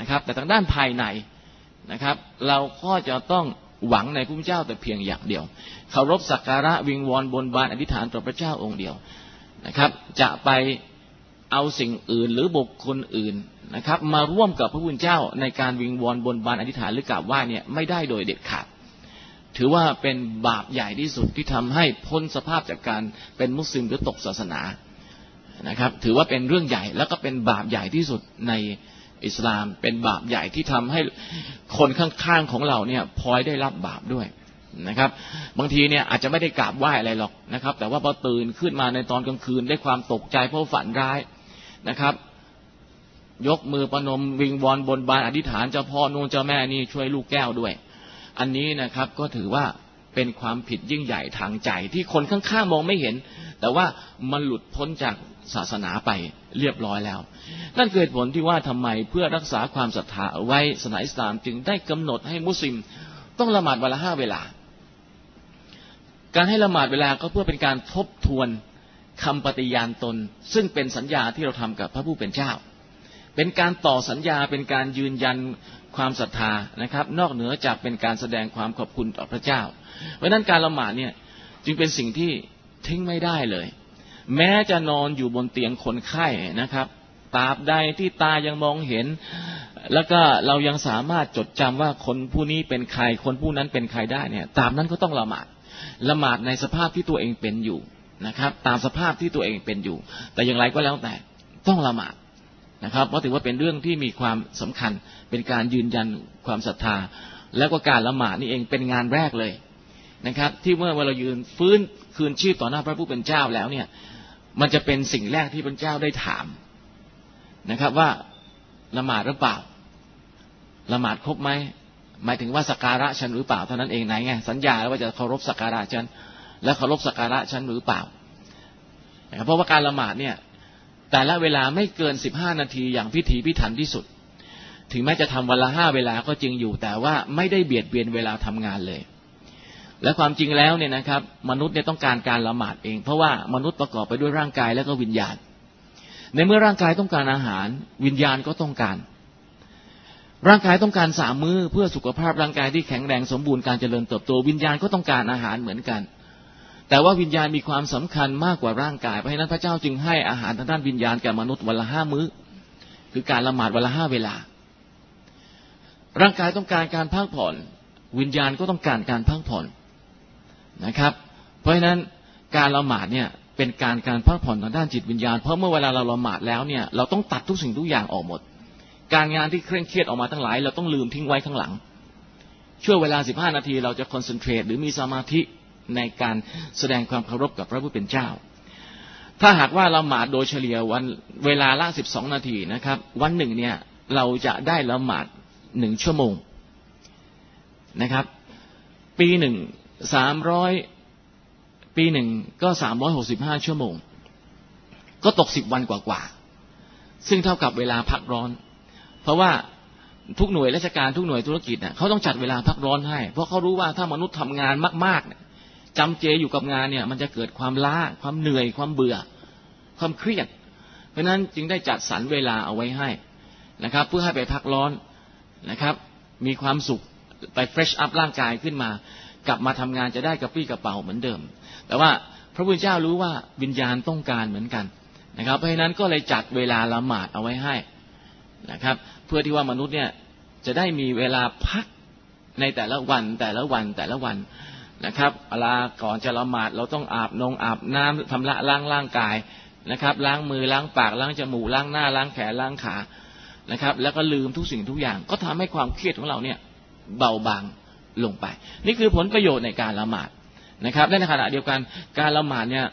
นะครับ แต่ทางด้านภายในนะครับ เราก็จะต้องหวังในพระเจ้าแต่เพียงอย่างเดียวเคารพสักการะวิงวอนบนบานอธิษฐานต่อพระเจ้าองค์เดียวนะครับ จะไปเอาสิ่งอื่นหรือบุคคลอื่นนะครับ มาร่วมกับพระพุทธเจ้าในการวิงวอนบนบานอธิษฐานหรือกราบไหว้เนี่ยไม่ได้โดยเด็ดขาดถือว่าเป็นบาปใหญ่ที่สุดที่ทำให้พ้นสภาพจากการเป็นมุสลิมหรือตกศาสนานะครับ ถือว่าเป็นเรื่องใหญ่แล้วก็เป็นบาปใหญ่ที่สุดใน อิสลาม เป็นบาปใหญ่ที่ทำให้คนข้างๆของเราเนี่ยพลอยได้รับบาปด้วยนะครับ บางทีเนี่ยอาจจะไม่ได้กราบไหว้อะไรหรอกนะครับ แต่ว่าพอตื่นขึ้นมาในตอนกลางคืนได้ความตกใจเพราะฝันร้ายนะครับ ยกมือประนมวิงวอนบนบานอธิษฐานเจ้าพ่อนูนเจ้าแม่นี่ช่วยลูกแก้วด้วย อันนี้นะครับก็ถือว่าเป็นความผิดยิ่งใหญ่ทางใจ ที่คนข้างๆมองไม่เห็น แต่ว่ามันหลุดพ้นจาก ศาสนาไปเรียบร้อยแล้ว นั่นเกิดผลที่ว่าทำไมเพื่อรักษาความศรัทธาไว้ศาสนาอิสลามจึงได้กำหนดให้มุสลิมต้องละหมาดวันละห้าเวลา การให้ละหมาดเวลาก็เพื่อเป็นการทบทวนคำปฏิญาณตน ซึ่งเป็นสัญญาที่เราทำกับพระผู้เป็นเจ้า เป็นการต่อสัญญาเป็นการยืนยันความศรัทธานะครับ นอกเหนือจากเป็นการแสดงความขอบคุณต่อพระเจ้า เพราะนั้นการละหมาดเนี่ยจึงเป็นสิ่งที่ทิ้งไม่ได้เลย แม้จะนอนอยู่บนเตียงคนไข้นะครับตราบใดที่ตายังมองเห็น แล้วก็เรายังสามารถจดจำว่าคนผู้นี้เป็นใคร คนผู้นั้นเป็นใครได้เนี่ยตามนั้นก็ต้องละหมาดละหมาดในสภาพที่ตัวเองเป็นอยู่นะครับ ตามสภาพที่ตัวเองเป็นอยู่ แต่อย่างไรก็แล้วแต่ต้องละหมาดนะครับเพราะถือว่าเป็นเรื่องที่มีความสำคัญเป็นการยืนยันความศรัทธา แล้วก็การละหมาดนี่เองเป็นงานแรกเลยนะครับ ที่เมื่อเรายืนฟื้นคืนชีพต่อหน้าพระผู้เป็นเจ้าแล้วเนี่ย มันจะเป็นสิ่งแรกที่พระเจ้าได้ถามนะครับ ว่าละหมาดหรือเปล่าละหมาดครบไหมหมายถึงว่าสักการะฉันหรือเปล่าเท่านั้นเองไหนไงสัญญาว่าจะเคารพสักการะฉันแล้วเคารพสักการะฉันหรือเปล่าเพราะว่าการละหมาดเนี่ยแต่ละเวลาไม่เกินสิบห้านาทีอย่างพิถีพิถันที่สุด ถึงแม้จะทำวันละห้าเวลาก็จริงอยู่แต่ว่าไม่ได้เบียดเบียนเวลาทำงานเลย และความจริงแล้วเนี่ยนะครับ มนุษย์เนี่ยต้องการการละหมาดเอง เพราะว่ามนุษย์ประกอบไปด้วยร่างกายและก็วิญญาณ ในเมื่อร่างกายต้องการอาหาร วิญญาณก็ต้องการ ร่างกายต้องการสามมือเพื่อสุขภาพร่างกายที่แข็งแรงสมบูรณ์การเจริญเติบโตวิญญาณก็ต้องการอาหารเหมือนกัน แต่ว่าวิญญาณมีความสำคัญมากกว่าร่างกายเพราะฉะนั้นพระเจ้าจึงให้อาหารทางด้านวิญญาณแก่มนุษย์วันละห้ามื้อ คือการละหมาดวันละห้าเวลา ร่างกายต้องการการพักผ่อน วิญญาณก็ต้องการการพักผ่อน นะครับ เพราะฉะนั้นการละหมาดเนี่ยเป็นการการพักผ่อนทางด้านจิตวิญญาณ เพราะเมื่อเวลาเราละหมาดแล้วเนี่ยเราต้องตัดทุกสิ่งทุกอย่างออกหมด การงานที่เคร่งเครียดออกมาทั้งหลาย เราต้องลืมทิ้งไว้ข้างหลัง ช่วงเวลาสิบห้านาทีเราจะคอนเซนเทรตหรือมีสมาธิในการแสดงความเคารพกับพระผู้เป็นเจ้า ถ้าหากว่าละหมาดโดยเฉลี่ยวันเวลาละสิบสองนาทีนะครับ วันหนึ่งเนี่ยเราจะได้ละหมาดหนึ่งชั่วโมงนะครับ ปีหนึ่ง สามร้อยปีหนึ่งก็สามร้อยหกสิบห้าชั่วโมง ก็ตกสิบวันกว่าๆซึ่งเท่ากับเวลาพักร้อน เพราะว่าทุกหน่วยราชการทุกหน่วยธุรกิจเน่ยเขาต้องจัดเวลาพักร้อนให้ เพราะเขารู้ว่าถ้ามนุษย์ทำงานมากๆเนี่ยจำเจอยู่กับงานเนี่ยมันจะเกิดความล้าความเหนื่อยความเบื่อ ความเครียด เพราะนั้นจึงได้จัดสรรเวลาเอาไว้ให้นะครับ เพื่อให้ไปพักร้อนนะครับ มีความสุขไปเฟรชอัพร่างกายขึ้นมา กลับมาทำงานจะได้กระปี้กระเป๋าเหมือนเดิม แต่ว่าพระพุทธเจ้ารู้ว่าวิญญาณต้องการเหมือนกันนะครับ เพราะฉะนั้นก็เลยจัดเวลาละหมาดเอาไว้ให้นะครับ เพื่อที่ว่ามนุษย์เนี่ยจะได้มีเวลาพักในแต่ละวันแต่ละวันแต่ละวันนะครับเวลาก่อนจะละหมาดเราต้องอาบนงอาบน้ำทำละล้างร่างกายนะครับ ล้างมือล้างปากล้างจมูกล้างหน้า ล้างแขนล้างขานะครับ แล้วก็ลืมทุกสิ่งทุกอย่าง ก็ทำให้ความเครียดของเราเนี่ยเบาบาง ลงไป นี่คือผลประโยชน์ในการละหมาดนะครับและในขณะเดียวกันการละหมาดเนี่ย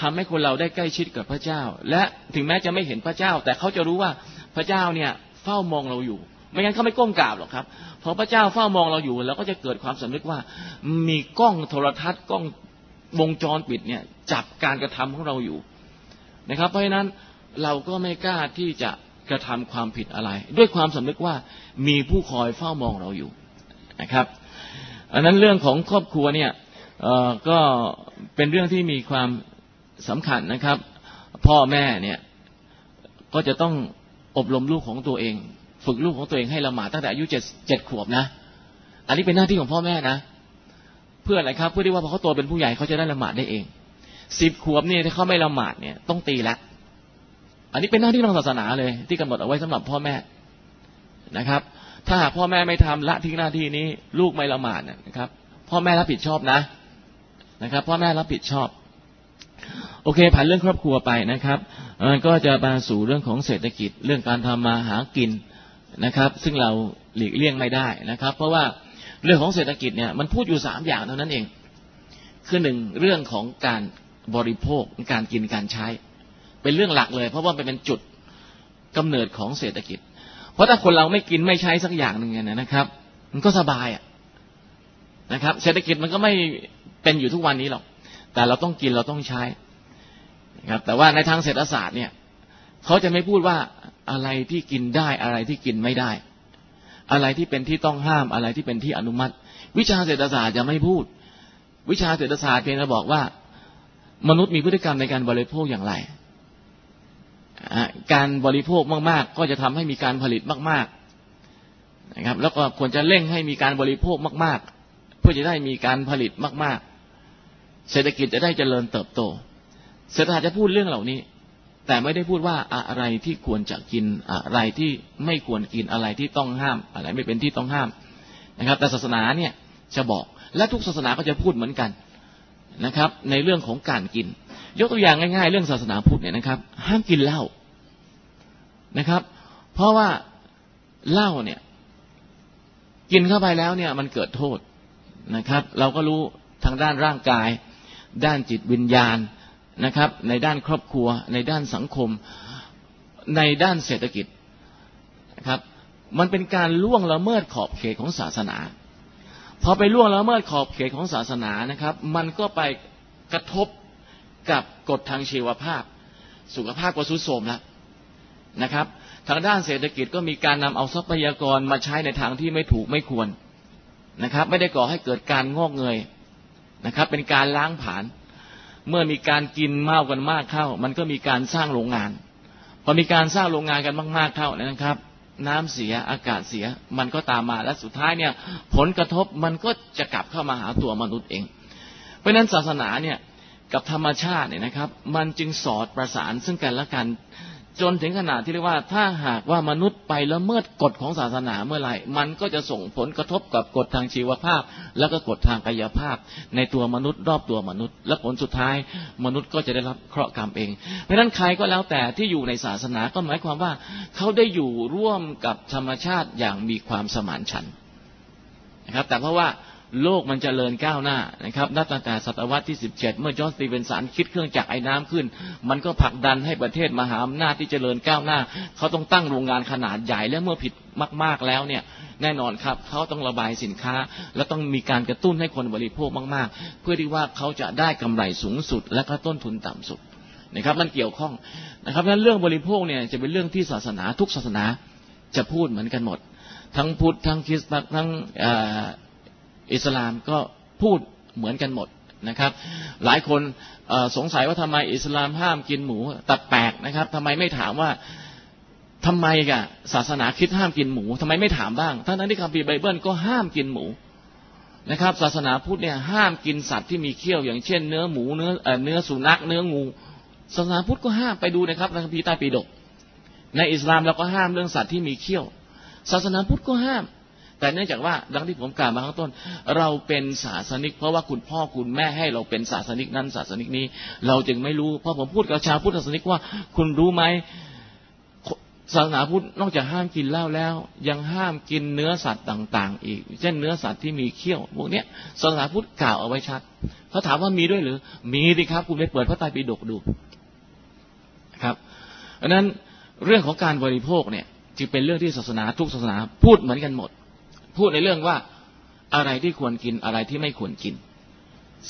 ทำให้คนเราได้ใกล้ชิดกับพระเจ้า และถึงแม้จะไม่เห็นพระเจ้า แต่เขาจะรู้ว่าพระเจ้าเนี่ยเฝ้ามองเราอยู่ ไม่งั้นเขาไม่ก้มกราบหรอกครับพอพระเจ้าเฝ้ามองเราอยู่เราก็จะเกิดความสำนึกว่า มีกล้องโทรทัศน์กล้องวงจรปิดเนี่ยจับการกระทำของเราอยู่นะครับ เพราะฉะนั้นเราก็ไม่กล้าที่จะกระทำความผิดอะไร ด้วยความสำนึกว่ามีผู้คอยเฝ้ามองเราอยู่นะครับ อันนั้นเรื่องของครอบครัวเนี่ยก็เป็นเรื่องที่มีความสำคัญนะครับ พ่อแม่เนี่ยก็จะต้องอบรมลูกของตัวเอง ฝึกลูกของตัวเองให้ละหมาดตั้งแต่อายุเจ็ดเจ็ดขวบนะ อันนี้เป็นหน้าที่ของพ่อแม่นะ เพื่ออะไรครับเพื่อที่ว่าพอเขาโตเป็นผู้ใหญ่เขาจะได้ละหมาดได้เองสิบขวบนี่ถ้าเขาไม่ละหมาดเนี่ยต้องตีละอันนี้เป็นหน้าที่ทางศาสนาเลย ที่กำหนดเอาไว้สำหรับพ่อแม่นะครับ ถ้าหากพ่อแม่ไม่ทำละทิ้งหน้าที่นี้ ลูกไม่ละหมาดนะครับ พ่อแม่รับผิดชอบนะนะครับ พ่อแม่รับผิดชอบ โอเค ผ่านเรื่องครอบครัวไปนะครับก็จะมาสู่เรื่องของเศรษฐกิจเรื่องการทำมาหากินนะครับ ซึ่งเราหลีกเลี่ยงไม่ได้นะครับ เพราะว่าเรื่องของเศรษฐกิจเนี่ยมันพูดอยู่สามอย่างเท่านั้นเอง คือหนึ่งเรื่องของการบริโภคการกินการใช้ เป็นเรื่องหลักเลย เพราะว่าเป็นจุดกำเนิดของเศรษฐกิจ เพราะถ้าคนเราไม่กินไม่ใช้สักอย่างหนึ่งเนี่ยนะครับ มันก็สบายอะนะครับ เศรษฐกิจมันก็ไม่เป็นอยู่ทุกวันนี้หรอกแต่เราต้องกินเราต้องใช้นะครับ แต่ว่าในทางเศรษฐศาสตร์เนี่ยเขาจะไม่พูดว่าอะไรที่กินได้อะไรที่กินไม่ได้ อะไรที่เป็นที่ต้องห้ามอะไรที่เป็นที่อนุมัติ วิชาเศรษฐศาสตร์จะไม่พูด วิชาเศรษฐศาสตร์เพียงแต่บอกว่า มนุษย์มีพฤติกรรมในการบริโภคอย่างไร การบริโภคมาก ๆ ก็จะทำให้มีการผลิตมาก ๆนะครับ แล้วก็ควรจะเร่งให้มีการบริโภคมาก ๆ เพื่อจะได้มีการผลิตมาก ๆ เศรษฐกิจจะได้เจริญเติบโต เศรษฐศาสตร์จะพูดเรื่องเหล่านี้ แต่ไม่ได้พูดว่าอะไรที่ควรจะกินอะไรที่ไม่ควรกินอะไรที่ต้องห้าม อะไรไม่เป็นที่ต้องห้ามนะครับ แต่ศาสนาเนี่ยจะบอกและทุกศาสนาก็จะพูดเหมือนกันนะครับ ในเรื่องของการกิน ยกตัวอย่างง่ายๆ เรื่องศาสนาพุทธเนี่ยนะครับ ห้ามกินเหล้านะครับ เพราะว่าเหล้าเนี่ย กินเข้าไปแล้วเนี่ย มันเกิดโทษนะครับ เราก็รู้ทางด้านร่างกาย ด้านจิตวิญญาณนะครับ ในด้านครอบครัว ในด้านสังคม ในด้านเศรษฐกิจนะครับ มันเป็นการล่วงละเมิดขอบเขตของศาสนาพอไปล่วงละเมิดขอบเขตของศาสนานะครับ มันก็ไปกระทบ กับกฎทางชีวภาพ สุขภาพก็สุดโทรมแล้วนะครับ ทางด้านเศรษฐกิจก็มีการนำเอาทรัพยากรมาใช้ในทางที่ไม่ถูกไม่ควรนะครับ ไม่ได้ก่อให้เกิดการงอกเงยนะครับ เป็นการล้างผลาญเมื่อมีการกินมากกันมากเข้า มันก็มีการสร้างโรงงาน พอมีการสร้างโรงงานกันมาก ๆ เข้านะครับ น้ำเสียอากาศเสีย มันก็ตามมาและสุดท้ายเนี่ย ผลกระทบมันก็จะกลับเข้ามาหาตัวมนุษย์เอง เพราะนั้นศาสนาเนี่ย กับธรรมชาติเนี่ยนะครับ มันจึงสอดประสานซึ่งกันและกัน จนถึงขนาดที่เรียกว่า ถ้าหากว่ามนุษย์ไปละเมิดกฎของศาสนาเมื่อไหร่ มันก็จะส่งผลกระทบกับกฎทางชีวภาพ แล้วก็กฎทางกายภาพ ในตัวมนุษย์รอบตัวมนุษย์ และผลสุดท้ายมนุษย์ก็จะได้รับเคราะห์กรรมเองเพราะนั้นใครก็แล้วแต่ที่อยู่ในศาสนาก็หมายความว่า เขาได้อยู่ร่วมกับธรรมชาติอย่างมีความสมานฉันท์นะครับแต่เพราะว่า โลกมันจเจริญก้าวหน้านะครับนับตั้งแต่ศตวรรษที่สิบเจ็ดเมื่อจอร์จสตีเวนสันคิดเครื่องจักรไอ้น้ำขึ้น มันก็ผลักดันให้ประเทศมหาอำนาจที่จเจริญก้าวหน้า เขาต้องตั้งโรงงานขนาดใหญ่และเมื่อผิดมาก ๆแล้วเนี่ยแน่นอนครับเขาต้องระบายสินค้า และต้องมีการกระตุ้นให้คนบริโภคมาก ๆ เพื่อที่ว่าเขาจะได้กำไรสูงสุด และก็ต้นทุนต่ำสุดนะครับมันเกี่ยวข้องนะครับนั้นเรื่องบริโภคเนี่ยจะเป็นเรื่องที่ศาสนาทุกศาสนาจะพูดเหมือนกันหมด ทั้งพุทธทั้งคริสต์ทั้ง อิสลามก็พูดเหมือนกันหมดนะครับ หลายคนสงสัยว่าทำไมอิสลามห้ามกินหมูตัดแปลกนะครับทำไมไม่ถามว่าทำไมกะศาสนาคิดห้ามกินหมูทำไมไม่ถามบ้างทั้งนั้นที่คัมภีร์ไบเบิลก็ห้ามกินหมูนะครับ ศาสนาพุทธเนี่ยห้ามกินสัตว์ที่มีเขี้ยวอย่างเช่น เนื้อหมูเนื้อเนื้อสุนัขเนื้องูศาสนาพุทธก็ห้ามไปดูนะครับในคัมภีร์ใต้ปีดก ในอิสลามเราก็ห้ามเรื่องสัตว์ที่มีเขี้ยว ศาสนาพุทธก็ห้าม แต่เนื่องจากว่าดังที่ผมกล่าวมาข้างต้น เราเป็นศาสนิก เพราะว่าคุณพ่อคุณแม่ให้เราเป็นศาสนิกนั้นศาสนิกนี้ เราจึงไม่รู้เพราะผมพูดกับชาวพุทธศาสนิกว่า คุณรู้ไหมศาสนาพุทธนอกจากห้ามกินเหล้าแล้ว ยังห้ามกินเนื้อสัตว์ต่าง ๆ อีก เช่นเนื้อสัตว์ที่มีเขี้ยวพวกนี้ศาสนาพุทธกล่าวเอาไว้ชัดเขาถามว่ามีด้วยหรือ มีดิครับ คุณไปเปิดพระไตรปิฎกดูครับอันนั้นเรื่องของการบริโภคเนี่ยจึงเป็นเรื่องที่ศาสนาทุกศาสนาพูดเหมือนกันหมด พูดในเรื่องว่าอะไรที่ควรกินอะไรที่ไม่ควรกิน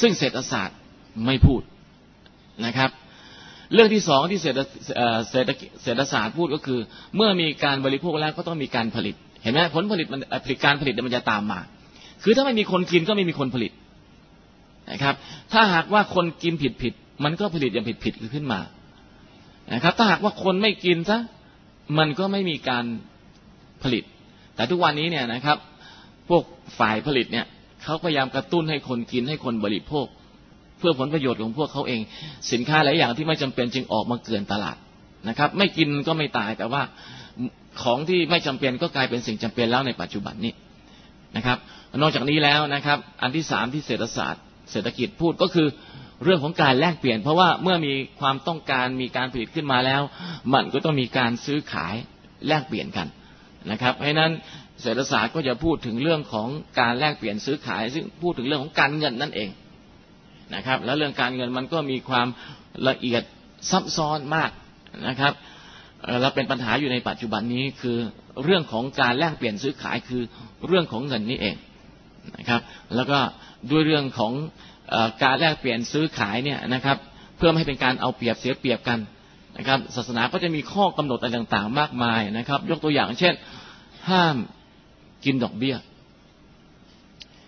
ซึ่งเศรษฐศาสตร์ไม่พูดนะครับ เรื่องที่สองที่เศรษฐเศรษฐเศรษฐศาสตร์พูดก็คือ เมื่อมีการบริโภคแล้วก็ต้องมีการผลิต เห็นไหมผลผลิตมันผลิตการผลิตมันจะตามมา คือถ้าไม่มีคนกินก็ไม่มีคนผลิตนะครับ ถ้าหากว่าคนกินผิดผิดมันก็ผลิตอย่างผิดผิดขึ้นมานะครับ ถ้าหากว่าคนไม่กินซะมันก็ไม่มีการผลิต แต่ทุกวันนี้เนี่ยนะครับ พวกฝ่ายผลิตเนี่ยเขาพยายามกระตุ้นให้คนกินให้คนบริโภค เพื่อผลประโยชน์ของพวกเขาเอง สินค้าหลายอย่างที่ไม่จำเป็นจึงออกมาเกลื่อนตลาดนะครับ ไม่กินก็ไม่ตายแต่ว่าของที่ไม่จำเป็นก็กลายเป็นสิ่งจำเป็นแล้วในปัจจุบันนี้นะครับ นอกจากนี้แล้วนะครับ อันที่สามที่เศรษฐศาสตร์ เศรษฐกิจพูดก็คือเรื่องของการแลกเปลี่ยน เพราะว่าเมื่อมีความต้องการมีการผลิตขึ้นมาแล้ว มันก็ต้องมีการซื้อขายแลกเปลี่ยนกันนะครับ เพราะนั้น เศรษฐศาสตร์ก็จะพูดถึงเรื่องของการแลกเปลี่ยนซื้อขาย ซึ่งพูดถึงเรื่องของการเงินนั่นเองนะครับ แล้วเรื่องการเงินมันก็มีความละเอียดซับซ้อนมากนะครับเราเป็นปัญหาอยู่ในปัจจุบันนี้คือเรื่องของการแลกเปลี่ยนซื้อขายคือเรื่องของเงินนี่เองนะครับ แล้วก็ด้วยเรื่องของการแลกเปลี่ยนซื้อขายเนี่ยนะครับ เพื่อไม่ให้เป็นการเอาเปรียบเสียเปรียบกันนะครับ ศาสนาก็จะมีข้อกำหนดอะไรต่างๆ มากมายนะครับ ยกตัวอย่างเช่น ห้าม กินดอกเบี้ย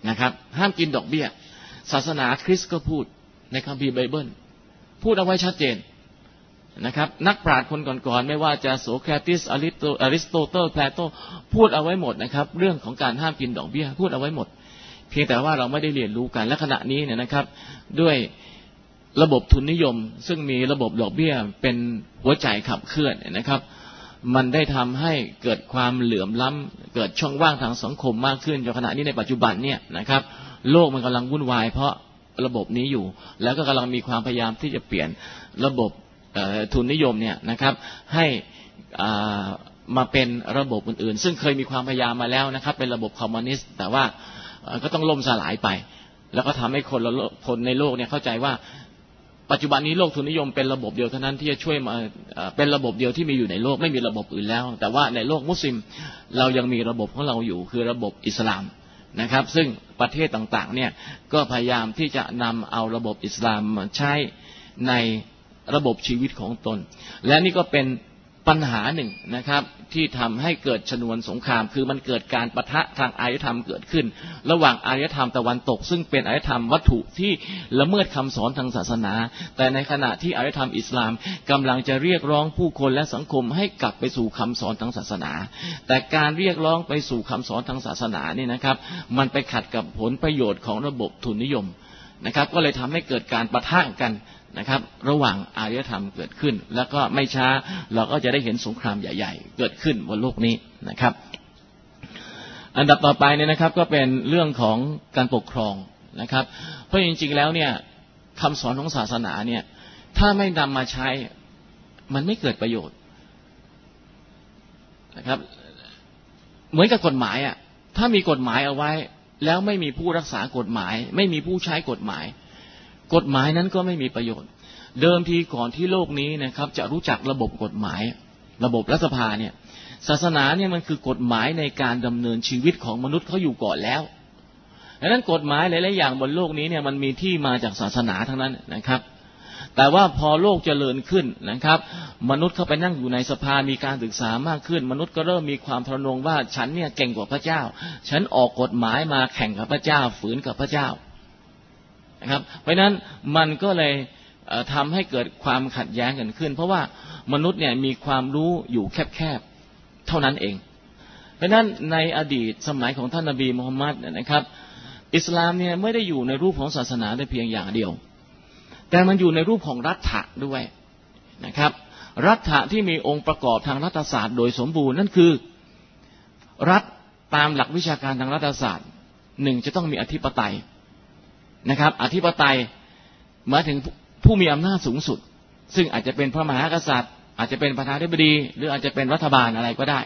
นะครับ ห้ามกินดอกเบี้ย ศาสนาคริสต์ก็พูดในคัมภีร์ไบเบิล พูดเอาไว้ชัดเจนนะครับ นักปราชญ์คนก่อนๆ ไม่ว่าจะโสแครติสอริสโตเติลแพลโตพูดเอาไว้หมดนะครับ เรื่องของการห้ามกินดอกเบี้ย พูดเอาไว้หมด เพียงแต่ว่าเราไม่ได้เรียนรู้กันและขณะนี้เนี่ยนะครับ ด้วยระบบทุนนิยม ซึ่งมีระบบดอกเบี้ยเป็นหัวใจขับเคลื่อนนะครับ มันได้ทำให้เกิดความเหลื่อมล้ำเกิดช่องว่างทางสังคมมากขึ้นจนขณะนี้ในปัจจุบันเนี่ยนะครับ โลกมันกำลังวุ่นวาย เพราะระบบนี้อยู่ แล้วก็กำลังมีความพยายามที่จะเปลี่ยนระบบทุนนิยมเนี่ยนะครับ ให้มาเป็นระบบอื่นๆ ซึ่งเคยมีความพยายามมาแล้วนะครับ เป็นระบบคอมมิวนิสต์ แต่ว่าก็ต้องล่มสลายไป แล้วก็ทำให้คนคนในโลกเนี่ยเข้าใจว่า ปัจจุบันนี้โลกทุนนิยมเป็นระบบเดียวเท่านั้นที่จะช่วยมาเป็นระบบเดียวที่มีอยู่ในโลกไม่มีระบบอื่นแล้ว แต่ว่าในโลกมุสลิมเรายังมีระบบของเราอยู่คือระบบอิสลามนะครับ ซึ่งประเทศต่างๆเนี่ยก็พยายามที่จะนำเอาระบบอิสลามมาใช้ในระบบชีวิตของตน และนี่ก็เป็น ปัญหาหนึ่งนะครับ ที่ทำให้เกิดชนวนสงคราม คือมันเกิดการประทะทางอารยธรรมเกิดขึ้น ระหว่างอารยธรรมตะวันตก ซึ่งเป็นอารยธรรมวัตถุที่ละเมิดคำสอนทางศาสนา แต่ในขณะที่อารยธรรมอิสลามกำลังจะเรียกร้องผู้คนและสังคมให้กลับไปสู่คำสอนทางศาสนา แต่การเรียกร้องไปสู่คำสอนทางศาสนานี่นะครับ มันไปขัดกับผลประโยชน์ของระบบทุนนิยม นะครับ ก็เลยทำให้เกิดการประทะกันนะครับ ระหว่างอารยธรรมเกิดขึ้น แล้วก็ไม่ช้าเราก็จะได้เห็นสงครามใหญ่ ๆ เกิดขึ้นบนโลกนี้นะครับ อันดับต่อไปเนี่ยนะครับ ก็เป็นเรื่องของการปกครองนะครับ เพราะจริงๆแล้วเนี่ยคำสอนของศาสนาเนี่ย ถ้าไม่นำมาใช้มันไม่เกิดประโยชน์นะครับ เหมือนกับกฎหมายอะถ้ามีกฎหมายเอาไว้ แล้วไม่มีผู้รักษากฎหมาย ไม่มีผู้ใช้กฎหมาย กฎหมายนั้นก็ไม่มีประโยชน์ เดิมทีก่อนที่โลกนี้นะครับ จะรู้จักระบบกฎหมาย ระบบรัฐสภาเนี่ย ศาสนาเนี่ยมันคือกฎหมายในการดำเนินชีวิตของมนุษย์เขาอยู่ก่อนแล้วดังนั้นกฎหมายหลายๆอย่างบนโลกนี้เนี่ยมันมีที่มาจากศาสนาทั้งนั้นนะครับ แต่ว่าพอโลกเจริญขึ้นนะครับ มนุษย์เข้าไปนั่งอยู่ในสภามีการศึกษามากขึ้น มนุษย์ก็เริ่มมีความทะนงว่าฉันเนี่ยเก่งกว่าพระเจ้า ฉันออกกฎหมายมาแข่งกับพระเจ้า ฝืนกับพระเจ้านะครับ เพราะนั้นมันก็เลยทำให้เกิดความขัดแย้งกันขึ้น เพราะว่ามนุษย์เนี่ยมีความรู้อยู่แคบๆเท่านั้นเอง เพราะนั้นในอดีตสมัยของท่านนบีมูฮัมมัดนะครับ อิสลามเนี่ยไม่ได้อยู่ในรูปของศาสนาได้เพียงอย่างเดียว แต่มันอยู่ในรูปของรัฐะด้วยนะครับ รัฐะที่มีองค์ประกอบทางรัฐศาสตร์โดยสมบูรณ์นั่นคือ รัฐตามหลักวิชาการทางรัฐศาสตร์หนึ่งจะต้องมีอธิปไตยนะครับ อธิปไตยหมายถึงผู้มีอำนาจสูงสุด ซึ่งอาจจะเป็นพระมหากษัตริย์ อาจจะเป็นประธานาธิบดี หรืออาจจะเป็นรัฐบาลอะไรก็ได้